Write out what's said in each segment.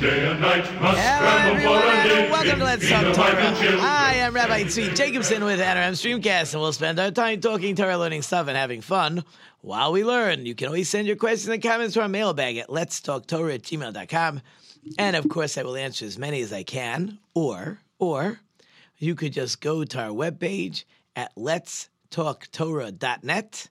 Day and night must Hello, everyone, and welcome to Let's Talk Torah. I am Rabbi Tzvi Jacobson with NRM Streamcast, and we'll spend our time talking Torah, learning stuff, and having fun while we learn. You can always send your questions and comments to our mailbag at Let's Talk Torah at gmail.com. And of course, I will answer as many as I can, or, or you could just go to our webpage at letstalktorah.net,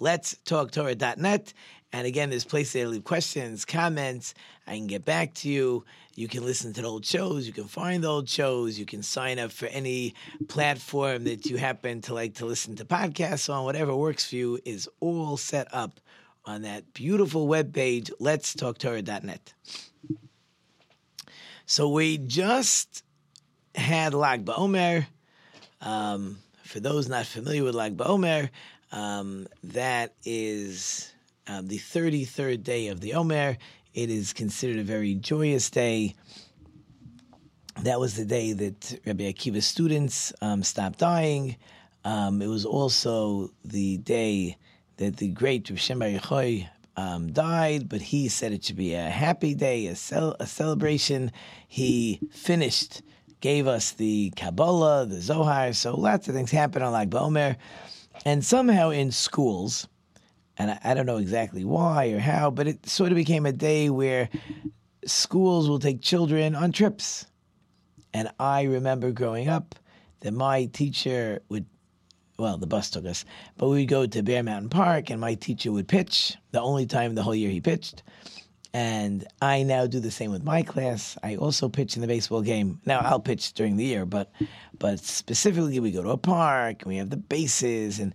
letstalktorah.net. And again, there's place there to leave questions, comments. I can get back to you. You can listen to the old shows. You can find the old shows. You can sign up for any platform that you happen to like to listen to podcasts on. Whatever works for you is all set up on that beautiful webpage, letstalktorah.net. So we just had Lag BaOmer. Um, for those not familiar with Lag BaOmer, um, that is um, the 33rd day of the Omer. It is considered a very joyous day. That was the day that Rabbi Akiva's students um, stopped dying. Um, it was also the day that the great Rav Shem Yochai um, died, but he said it should be a happy day, a, cel- a celebration. He finished, gave us the Kabbalah, the Zohar, so lots of things happened on Lag BaOmer. And somehow in schools, and I, I don't know exactly why or how, but it sort of became a day where schools will take children on trips. And I remember growing up that my teacher would, well, the bus took us, but we would go to Bear Mountain Park and my teacher would pitch, the only time the whole year he pitched. And I now do the same with my class. I also pitch in the baseball game. Now I'll pitch during the year, but but specifically we go to a park and we have the bases and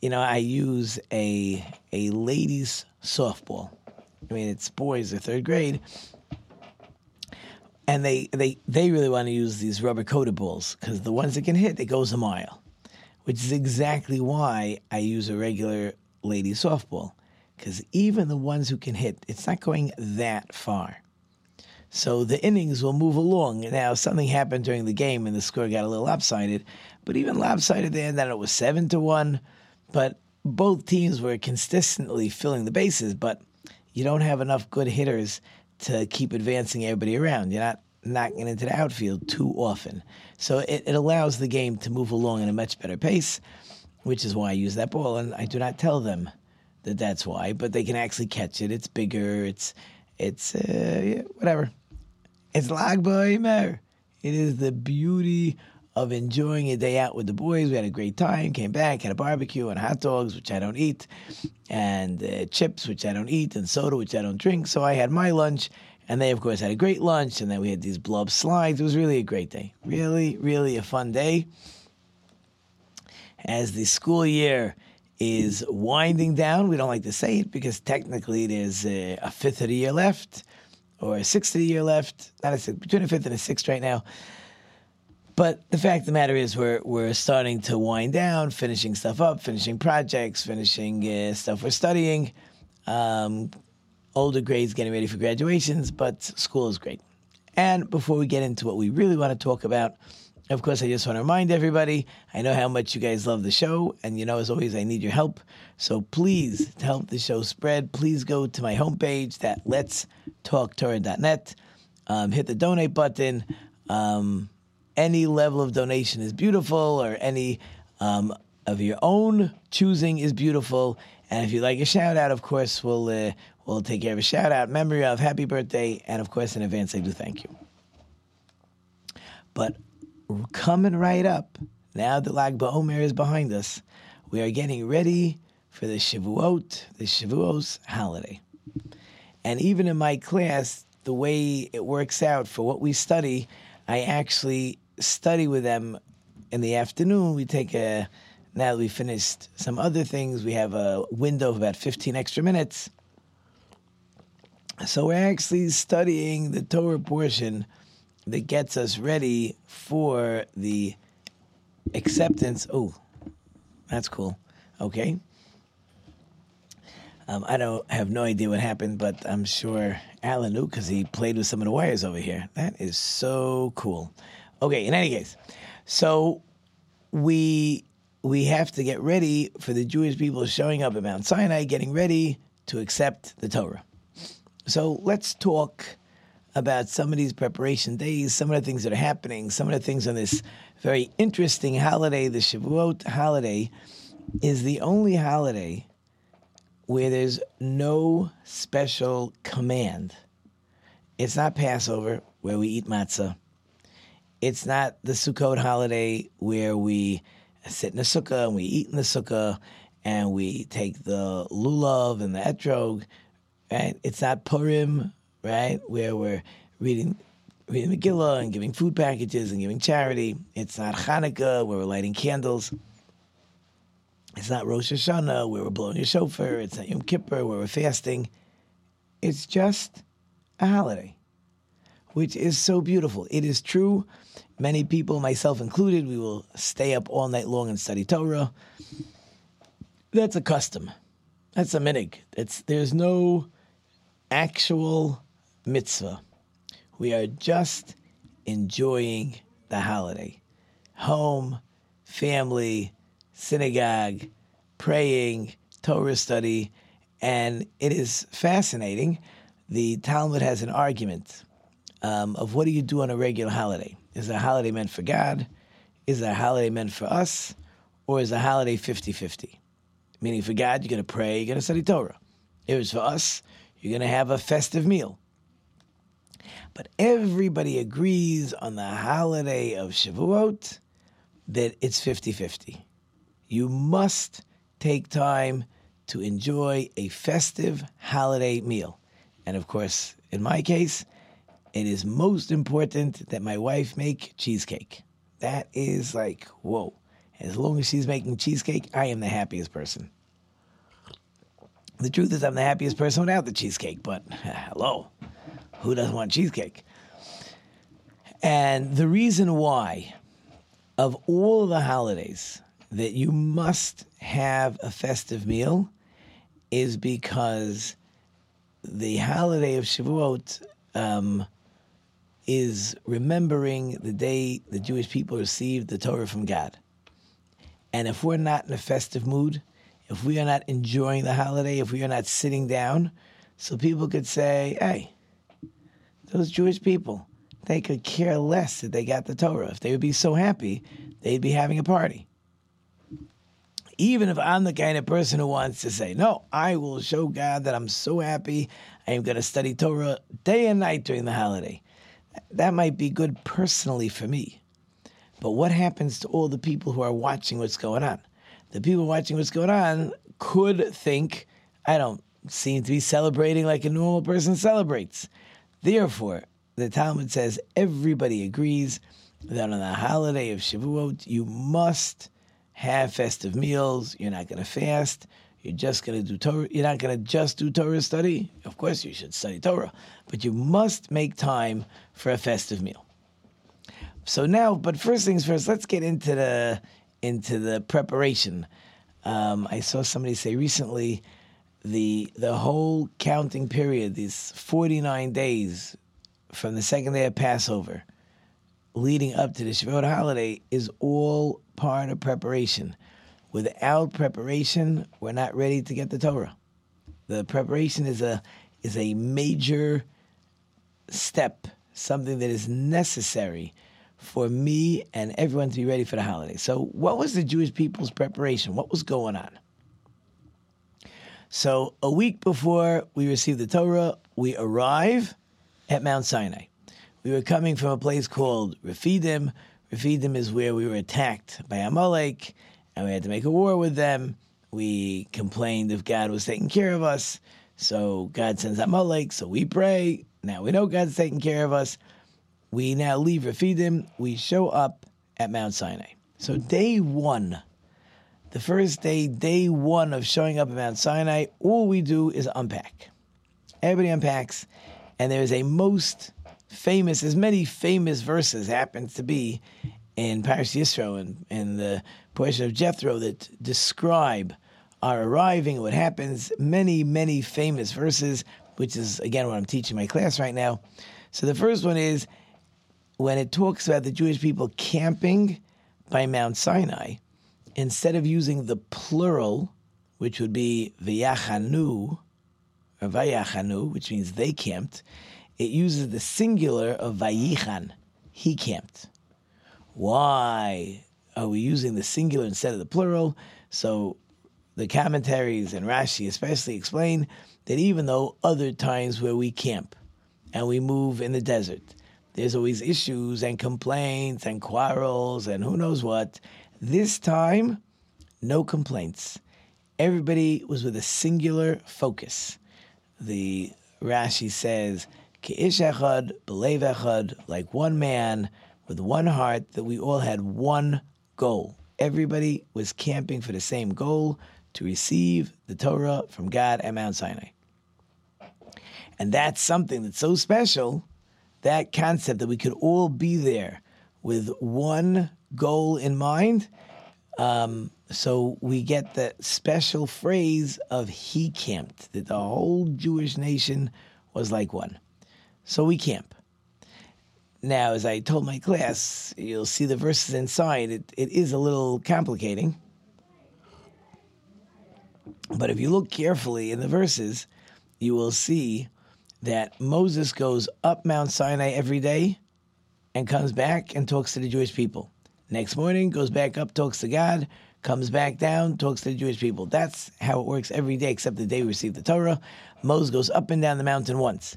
you know, I use a a ladies softball. I mean, it's boys, they're third grade, and they they they really want to use these rubber coated balls because the ones that can hit it goes a mile, which is exactly why I use a regular ladies softball because even the ones who can hit, it's not going that far. So the innings will move along. Now something happened during the game and the score got a little lopsided, but even lopsided there, that it was seven to one. But both teams were consistently filling the bases, but you don't have enough good hitters to keep advancing everybody around. You're not knocking into the outfield too often. So it, it allows the game to move along at a much better pace, which is why I use that ball. And I do not tell them that that's why, but they can actually catch it. It's bigger. It's it's uh, yeah, whatever. It's Lag BaOmer. It is the beauty of enjoying a day out with the boys. We had a great time. Came back, had a barbecue and hot dogs, which I don't eat, and uh, chips, which I don't eat, and soda, which I don't drink. So I had my lunch, and they of course had a great lunch. And then we had these blow up slides. It was really a great day. Really, really a fun day. As the school year is winding down, we don't like to say it because technically there's a, a fifth of the year left or a sixth of the year left. Not a sixth, between a fifth and a sixth right now. But the fact of the matter is, we're we're starting to wind down, finishing stuff up, finishing projects, finishing uh, stuff we're studying. Um, older grades getting ready for graduations, but school is great. And before we get into what we really want to talk about, of course, I just want to remind everybody I know how much you guys love the show, and you know, as always, I need your help. So please, to help the show spread, please go to my homepage, that let's talk Torah.net. Um, hit the donate button. Um, any level of donation is beautiful, or any um, of your own choosing is beautiful. And if you'd like a shout out, of course, we'll uh, we'll take care of a shout out, memory of, happy birthday, and of course, in advance, I do thank you. But coming right up, now that Lag BaOmer is behind us, we are getting ready for the Shavuot, the Shavuos holiday. And even in my class, the way it works out for what we study, I actually study with them in the afternoon. We take a, now that we finished some other things, we have a window of about 15 extra minutes So we're actually studying the Torah portion that gets us ready for the acceptance. Oh, that's cool. Okay. Um, I don't have no idea what happened, but I'm sure Alan knew because he played with some of the wires over here. That is so cool. Okay, in any case, so we we have to get ready for the Jewish people showing up at Mount Sinai, getting ready to accept the Torah. So let's talk about some of these preparation days, some of the things that are happening, some of the things on this very interesting holiday, the Shavuot holiday, is the only holiday where there's no special command. It's not Passover where we eat matzah. It's not the Sukkot holiday where we sit in the sukkah and we eat in the sukkah and we take the lulav and the etrog. Right? It's not Purim, right, where we're reading reading Megillah and giving food packages and giving charity. It's not Hanukkah where we're lighting candles. It's not Rosh Hashanah where we're blowing a shofar. It's not Yom Kippur where we're fasting. It's just a holiday, which is so beautiful. It is true. Many people, myself included, we will stay up all night long and study Torah. That's a custom. That's a minhag. It's, there's no actual mitzvah. We are just enjoying the holiday. Home, family, synagogue, praying, Torah study, and it is fascinating. The Talmud has an argument um, of what do you do on a regular holiday? Is a holiday meant for God? Is a holiday meant for us? Or is a holiday 50 50? Meaning for God, you're going to pray, you're going to study Torah. If it's for us, you're going to have a festive meal. But everybody agrees on the holiday of Shavuot that it's 50 50. You must take time to enjoy a festive holiday meal. And of course, in my case, it is most important that my wife make cheesecake. That is like, whoa. As long as she's making cheesecake, I am the happiest person. The truth is, I'm the happiest person without the cheesecake, but hello, who doesn't want cheesecake? And the reason why, of all the holidays that you must have a festive meal, is because the holiday of Shavuot um, is remembering the day the Jewish people received the Torah from God. And if we're not in a festive mood, if we are not enjoying the holiday, if we are not sitting down, so people could say, hey, those Jewish people, they could care less that they got the Torah. If they would be so happy, they'd be having a party. Even if I'm the kind of person who wants to say, no, I will show God that I'm so happy, I am going to study Torah day and night during the holiday. That might be good personally for me. But what happens to all the people who are watching what's going on? The people watching what's going on could think, I don't seem to be celebrating like a normal person celebrates. Therefore, the Talmud says everybody agrees that on the holiday of Shavuot, you must have festive meals. You're not going to fast. You're just going to do Torah. You're not going to just do Torah study. Of course, you should study Torah, but you must make time for a festive meal. So now, but first things first, let's get into the into the preparation. Um, I saw somebody say recently the the whole counting period, these forty nine days from the second day of Passover, leading up to the Shavuot holiday, is all part of preparation. Without preparation, we're not ready to get the Torah. The preparation is a is a major step, something that is necessary for me and everyone to be ready for the holiday. So, what was the Jewish people's preparation? What was going on? So, a week before we received the Torah, we arrive at Mount Sinai. We were coming from a place called Rephidim. Rephidim is where we were attacked by Amalek, and we had to make a war with them. We complained if God was taking care of us, so God sends Amalek, so we pray. Now we know God's taking care of us. We now leave Rephidim. We show up at Mount Sinai. So day one, the first day, day one of showing up at Mount Sinai, all we do is unpack. Everybody unpacks, and there is a most famous, as many famous verses happens to be in Parshas Yisro and in the portion of Jethro that describe our arriving, what happens. Many, many famous verses, which is again what I'm teaching my class right now. So the first one is when it talks about the Jewish people camping by Mount Sinai, instead of using the plural, which would be v'yachanu, or vayachanu, which means they camped, it uses the singular of vayichan, he camped. Why are we using the singular instead of the plural? So the commentaries and Rashi especially explain that even though other times where we camp and we move in the desert, there's always issues and complaints and quarrels and who knows what. This time, no complaints. Everybody was with a singular focus. The Rashi says, echad, echad, like one man with one heart, that we all had one goal. Everybody was camping for the same goal to receive the Torah from God at Mount Sinai. And that's something that's so special, that concept that we could all be there with one goal in mind. Um, so we get the special phrase of he camped, that the whole Jewish nation was like one. So we camp. Now, as I told my class, you'll see the verses inside. It, it is a little complicating. But if you look carefully in the verses, you will see that Moses goes up Mount Sinai every day and comes back and talks to the Jewish people. Next morning, goes back up, talks to God, comes back down, talks to the Jewish people. That's how it works every day, except the day we receive the Torah. Moses goes up and down the mountain once.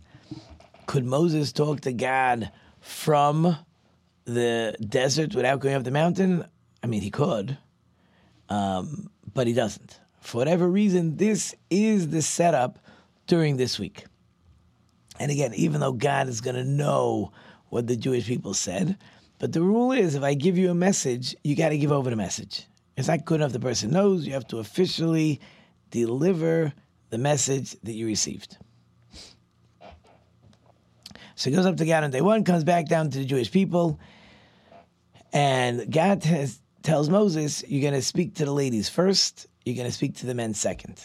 Could Moses talk to God from the desert without going up the mountain? I mean, he could, um, but he doesn't. For whatever reason, this is the setup during this week. And again, even though God is going to know what the Jewish people said, but the rule is if I give you a message, you got to give over the message. It's not good enough the person knows, you have to officially deliver the message that you received. So he goes up to God on day one, comes back down to the Jewish people, and God has, tells Moses, You're going to speak to the ladies first, you're going to speak to the men second.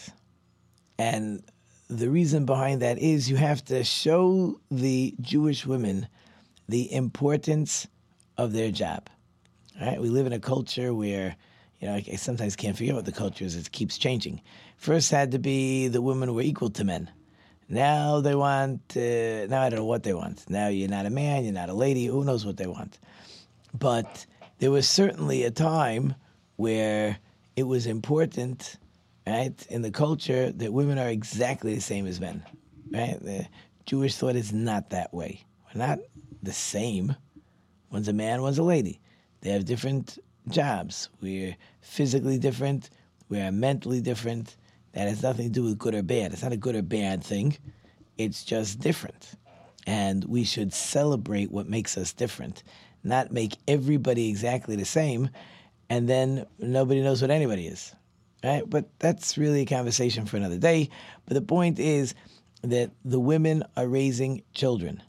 And the reason behind that is you have to show the Jewish women the importance of their job. All right, we live in a culture where you know I sometimes can't figure out what the culture is. It keeps changing. First had to be the women were equal to men. Now they want. Uh, now I don't know what they want. Now you're not a man. You're not a lady. Who knows what they want? But there was certainly a time where it was important right, in the culture that women are exactly the same as men. Right? The Jewish thought is not that way. We're not the same. One's a man, one's a lady. They have different jobs. We're physically different. We're mentally different. That has nothing to do with good or bad. It's not a good or bad thing. It's just different. And we should celebrate what makes us different, not make everybody exactly the same, and then nobody knows what anybody is. Right? But that's really a conversation for another day. But the point is that the women are raising children.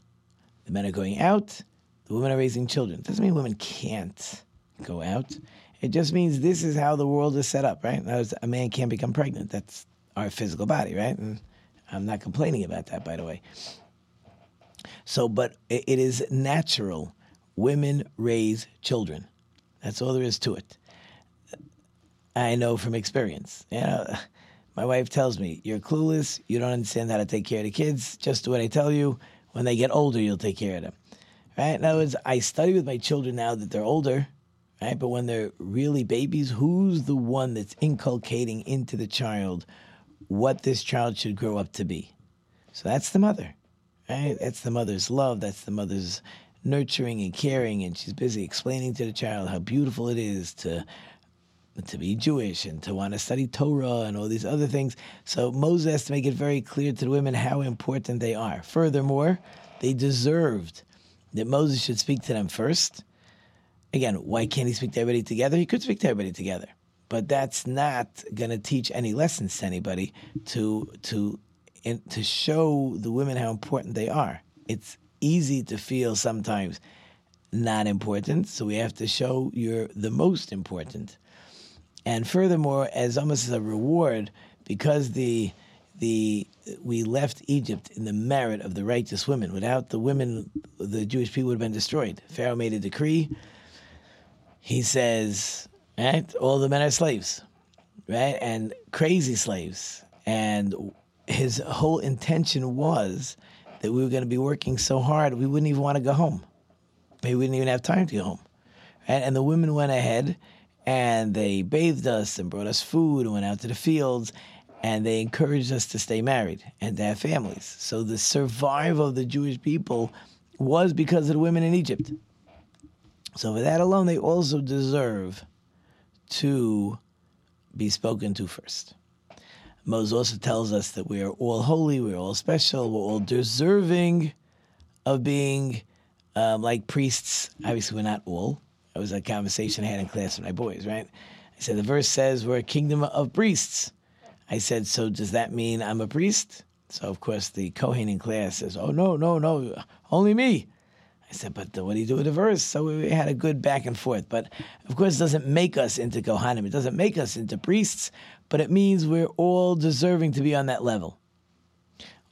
The men are going out, the women are raising children. Doesn't mean women can't go out. It just means this is how the world is set up, right? Now, a man can't become pregnant. That's our physical body, right? And I'm not complaining about that, by the way. So, but it is natural. Women raise children. That's all there is to it. I know from experience. You know, my wife tells me, You're clueless. You don't understand how to take care of the kids. Just do what I tell you. When they get older, you'll take care of them. Right? In other words, I study with my children now that they're older, right? But when they're really babies, who's the one that's inculcating into the child what this child should grow up to be? So that's the mother, right? That's the mother's love. That's the mother's nurturing and caring, and she's busy explaining to the child how beautiful it is to to be Jewish and to want to study Torah and all these other things. So Moses has to make it very clear to the women how important they are. Furthermore, they deserved that Moses should speak to them first. Again, why can't he speak to everybody together? He could speak to everybody together, but that's not going to teach any lessons to anybody to to in, to show the women how important they are. It's easy to feel sometimes not important, so we have to show you're the most important. And furthermore, as almost as a reward, because the the we left Egypt in the merit of the righteous women. Without the women, the Jewish people would have been destroyed. Pharaoh made a decree. He says, right, all the men are slaves, right, and crazy slaves. And his whole intention was that we were going to be working so hard we wouldn't even want to go home. Maybe we didn't even have time to go home. Right? And the women went ahead and they bathed us and brought us food and went out to the fields and they encouraged us to stay married and to have families. So the survival of the Jewish people was because of the women in Egypt. So for that alone, they also deserve to be spoken to first. Moses also tells us that we are all holy, we're all special, we're all deserving of being um, like priests. Obviously, we're not all. That was a conversation I had in class with my boys, right? I said, the verse says we're a kingdom of priests. I said, so does that mean I'm a priest? So, of course, the Kohen in class says, oh, no, no, no, only me. I said, but what do you do with the verse? So we had a good back and forth. But, of course, it doesn't make us into Kohanim. It doesn't make us into priests, but it means we're all deserving to be on that level.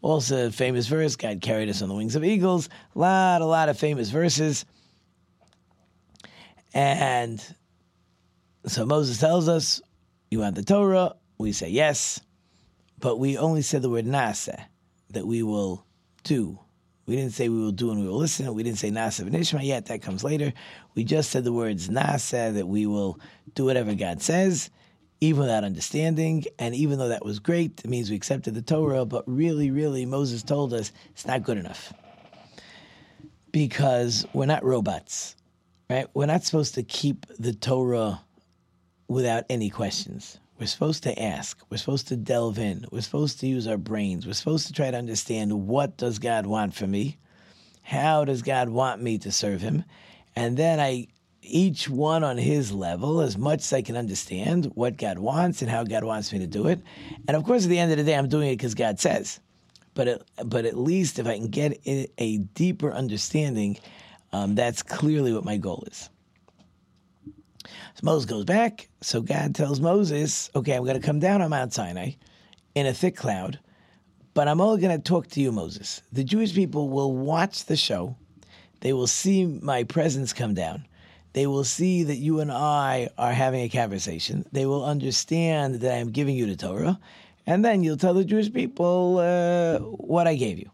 Also, famous verse, God carried us on the wings of eagles. A lot, a lot of famous verses. And so Moses tells us, You want the Torah? We say yes. But we only said the word na'aseh, that we will do. We didn't say we will do and we will listen. We didn't say na'aseh v'nishma yet. That comes later. We just said the words na'aseh, that we will do whatever God says, even without understanding. And even though that was great, it means we accepted the Torah. But really, really, Moses told us it's not good enough. Because we're not robots right? We're not supposed to keep the Torah without any questions. We're supposed to ask. We're supposed to delve in. We're supposed to use our brains. We're supposed to try to understand what does God want from me? How does God want me to serve him? And then I each one on his level as much as I can understand what God wants and how God wants me to do it. And of course at the end of the day I'm doing it because God says. But it, but at least if I can get a deeper understanding um, that's clearly what my goal is. So Moses goes back. So God tells Moses, okay, I'm going to come down on Mount Sinai in a thick cloud, but I'm only going to talk to you, Moses. The Jewish people will watch the show. They will see my presence come down. They will see that you and I are having a conversation. They will understand that I am giving you the Torah. And then you'll tell the Jewish people uh, what I gave you.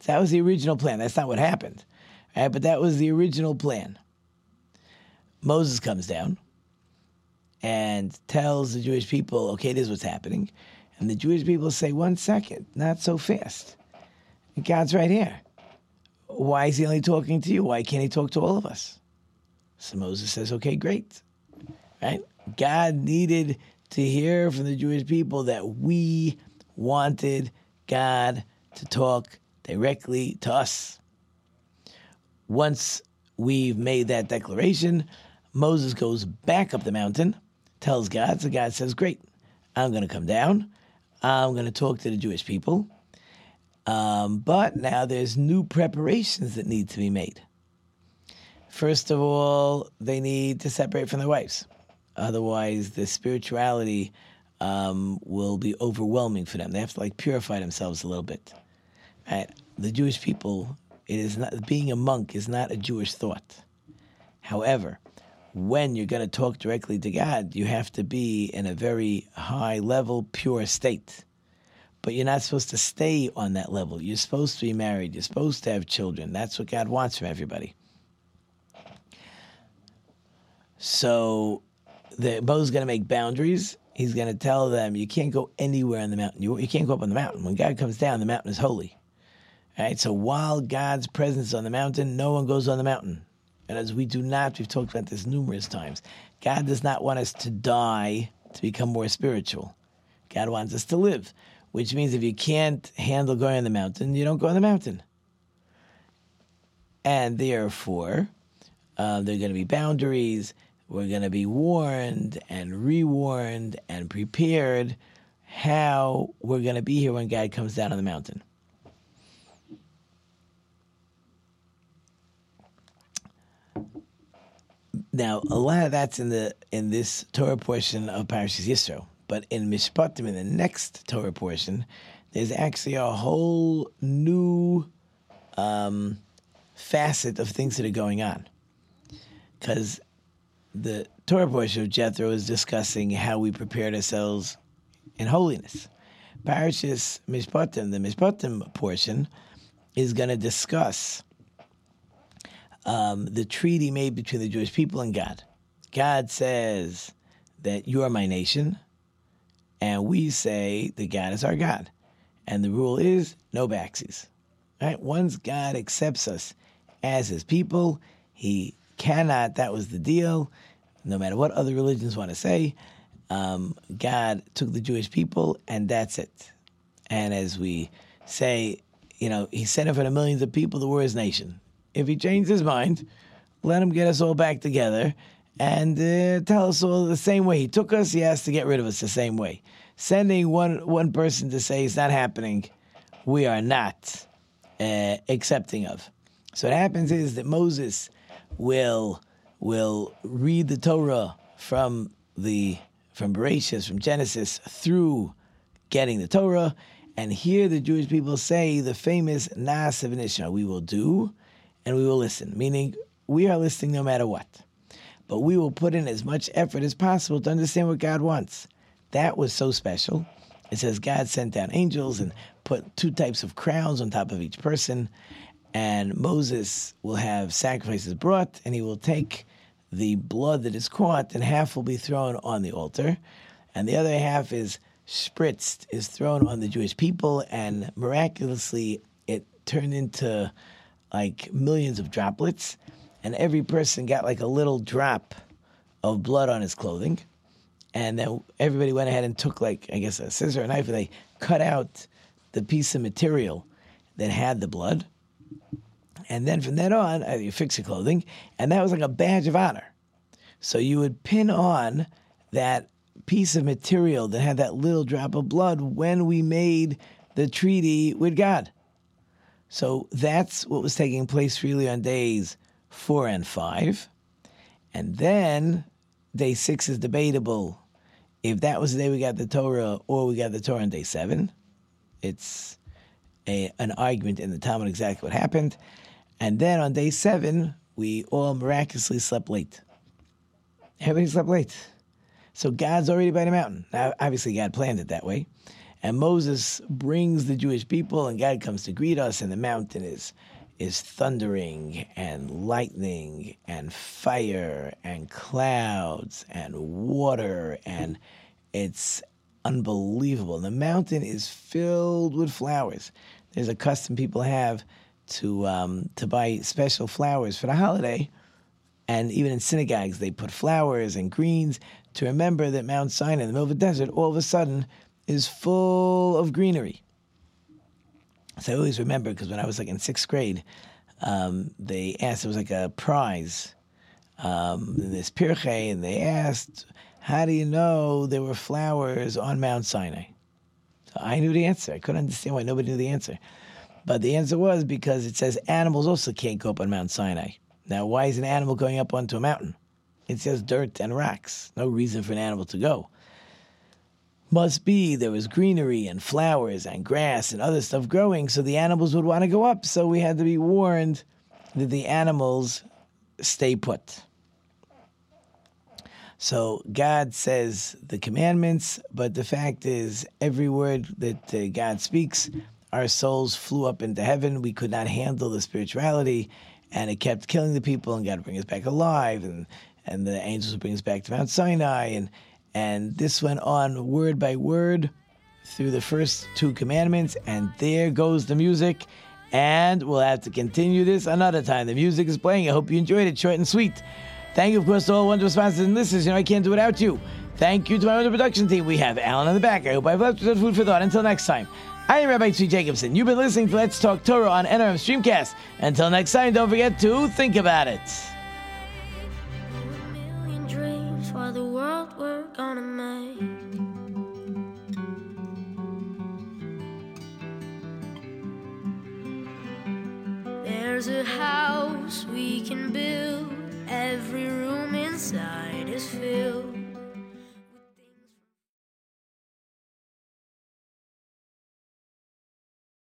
So that was the original plan. That's not what happened. Right, but that was the original plan. Moses comes down and tells the Jewish people, okay, this is what's happening. And the Jewish people say, one second, not so fast. God's right here. Why is he only talking to you? Why can't he talk to all of us? So Moses says, okay, great. Right? God needed to hear from the Jewish people that we wanted God to talk directly to us. Once we've made that declaration, Moses goes back up the mountain, tells God. So God says, Great, I'm going to come down. I'm going to talk to the Jewish people. Um, but now there's new preparations that need to be made. First of all, they need to separate from their wives. Otherwise, the spirituality um, will be overwhelming for them. They have to like purify themselves a little bit. Right? The Jewish people it is not being a monk is not a Jewish thought. However, when you're going to talk directly to God, you have to be in a very high level, pure state. But you're not supposed to stay on that level. You're supposed to be married. You're supposed to have children. That's what God wants from everybody. So the Bo's going to make boundaries. He's going to tell them you can't go anywhere on the mountain. You, you can't go up on the mountain. When God comes down, the mountain is holy. Right? So while God's presence is on the mountain, no one goes on the mountain. And as we do not, we've talked about this numerous times, God does not want us to die to become more spiritual. God wants us to live, which means if you can't handle going on the mountain, you don't go on the mountain. And therefore, uh, there are going to be boundaries. We're going to be warned and rewarned and prepared how we're going to be here when God comes down on the mountain. Now, a lot of that's in the in this Torah portion of Parashas Yisro, but in Mishpatim, in the next Torah portion, there's actually a whole new um, facet of things that are going on. Because the Torah portion of Jethro is discussing how we prepared ourselves in holiness. Parashas Mishpatim, the Mishpatim portion, is going to discuss um, the treaty made between the Jewish people and God. God says that you are my nation, and we say that God is our God. And the rule is no backsies. Right? Once God accepts us as his people, he cannot, that was the deal, no matter what other religions want to say. Um, God took the Jewish people, and that's it. And as we say, you know, he sent it for the millions of people, the worst nation. If he changed his mind, let him get us all back together and uh, tell us all the same way he took us. He has to get rid of us the same way. Sending one one person to say it's not happening, we are not uh, accepting of. So what happens is that Moses will will read the Torah from the from Bereshit, from Genesis through getting the Torah, and hear the Jewish people say the famous Na'aseh v'nishma, we will do and we will listen, meaning we are listening no matter what. But we will put in as much effort as possible to understand what God wants. That was so special. It says God sent down angels and put two types of crowns on top of each person. And Moses will have sacrifices brought, and he will take the blood that is caught, and half will be thrown on the altar, and the other half is spritzed, is thrown on the Jewish people, and miraculously it turned into like millions of droplets, and every person got like a little drop of blood on his clothing. And then everybody went ahead and took like I guess a scissor or a knife, and they cut out the piece of material that had the blood. And then from then on, uh, you fix your clothing, and that was like a badge of honor. So you would pin on that piece of material that had that little drop of blood when we made the treaty with God. So that's what was taking place really on days four and five. And then day six is debatable if that was the day we got the Torah or we got the Torah on day seven. It's a, an argument in the Talmud exactly what happened. And then on day seven, we all miraculously slept late. Everybody slept late. So God's already by the mountain. Now, obviously, God planned it that way. And Moses brings the Jewish people, and God comes to greet us, and the mountain is is thundering and lightning and fire and clouds and water and it's unbelievable. The mountain is filled with flowers. There's a custom people have to um, to buy special flowers for the holiday, and even in synagogues they put flowers and greens to remember that Mount Sinai in the middle of a desert all of a sudden is full of greenery. So I always remember because when I was like in sixth grade, um, they asked it was like a prize um, in this pirche, and they asked, "How do you know there were flowers on Mount Sinai?" So I knew the answer. I couldn't understand why nobody knew the answer, but the answer was because it says animals also can't go up on Mount Sinai. Now, why is an animal going up onto a mountain? It says dirt and rocks. No reason for an animal to go. Must be there was greenery and flowers and grass and other stuff growing, so the animals would want to go up. So we had to be warned that the animals stay put. So God says the commandments, but the fact is, every word that uh, God speaks, our souls flew up into heaven. We could not handle the spirituality, and it kept killing the people, and God bring us back alive, and, and the angels would bring us back to Mount Sinai, and and this went on word by word through the first two commandments. And there goes the music. And we'll have to continue this another time. The music is playing. I hope you enjoyed it, short and sweet. Thank you, of course, to all wonderful sponsors and listeners. You know, I can't do without you. Thank you to my wonderful production team. We have Alan in the back. I hope I've left some food for thought. Until next time, I am Rabbi Tzvi Jacobson. You've been listening to Let's Talk Torah on NRM Streamcast. Until next time, don't forget to think about it gonna make. There's a house we can build, every room inside is filled.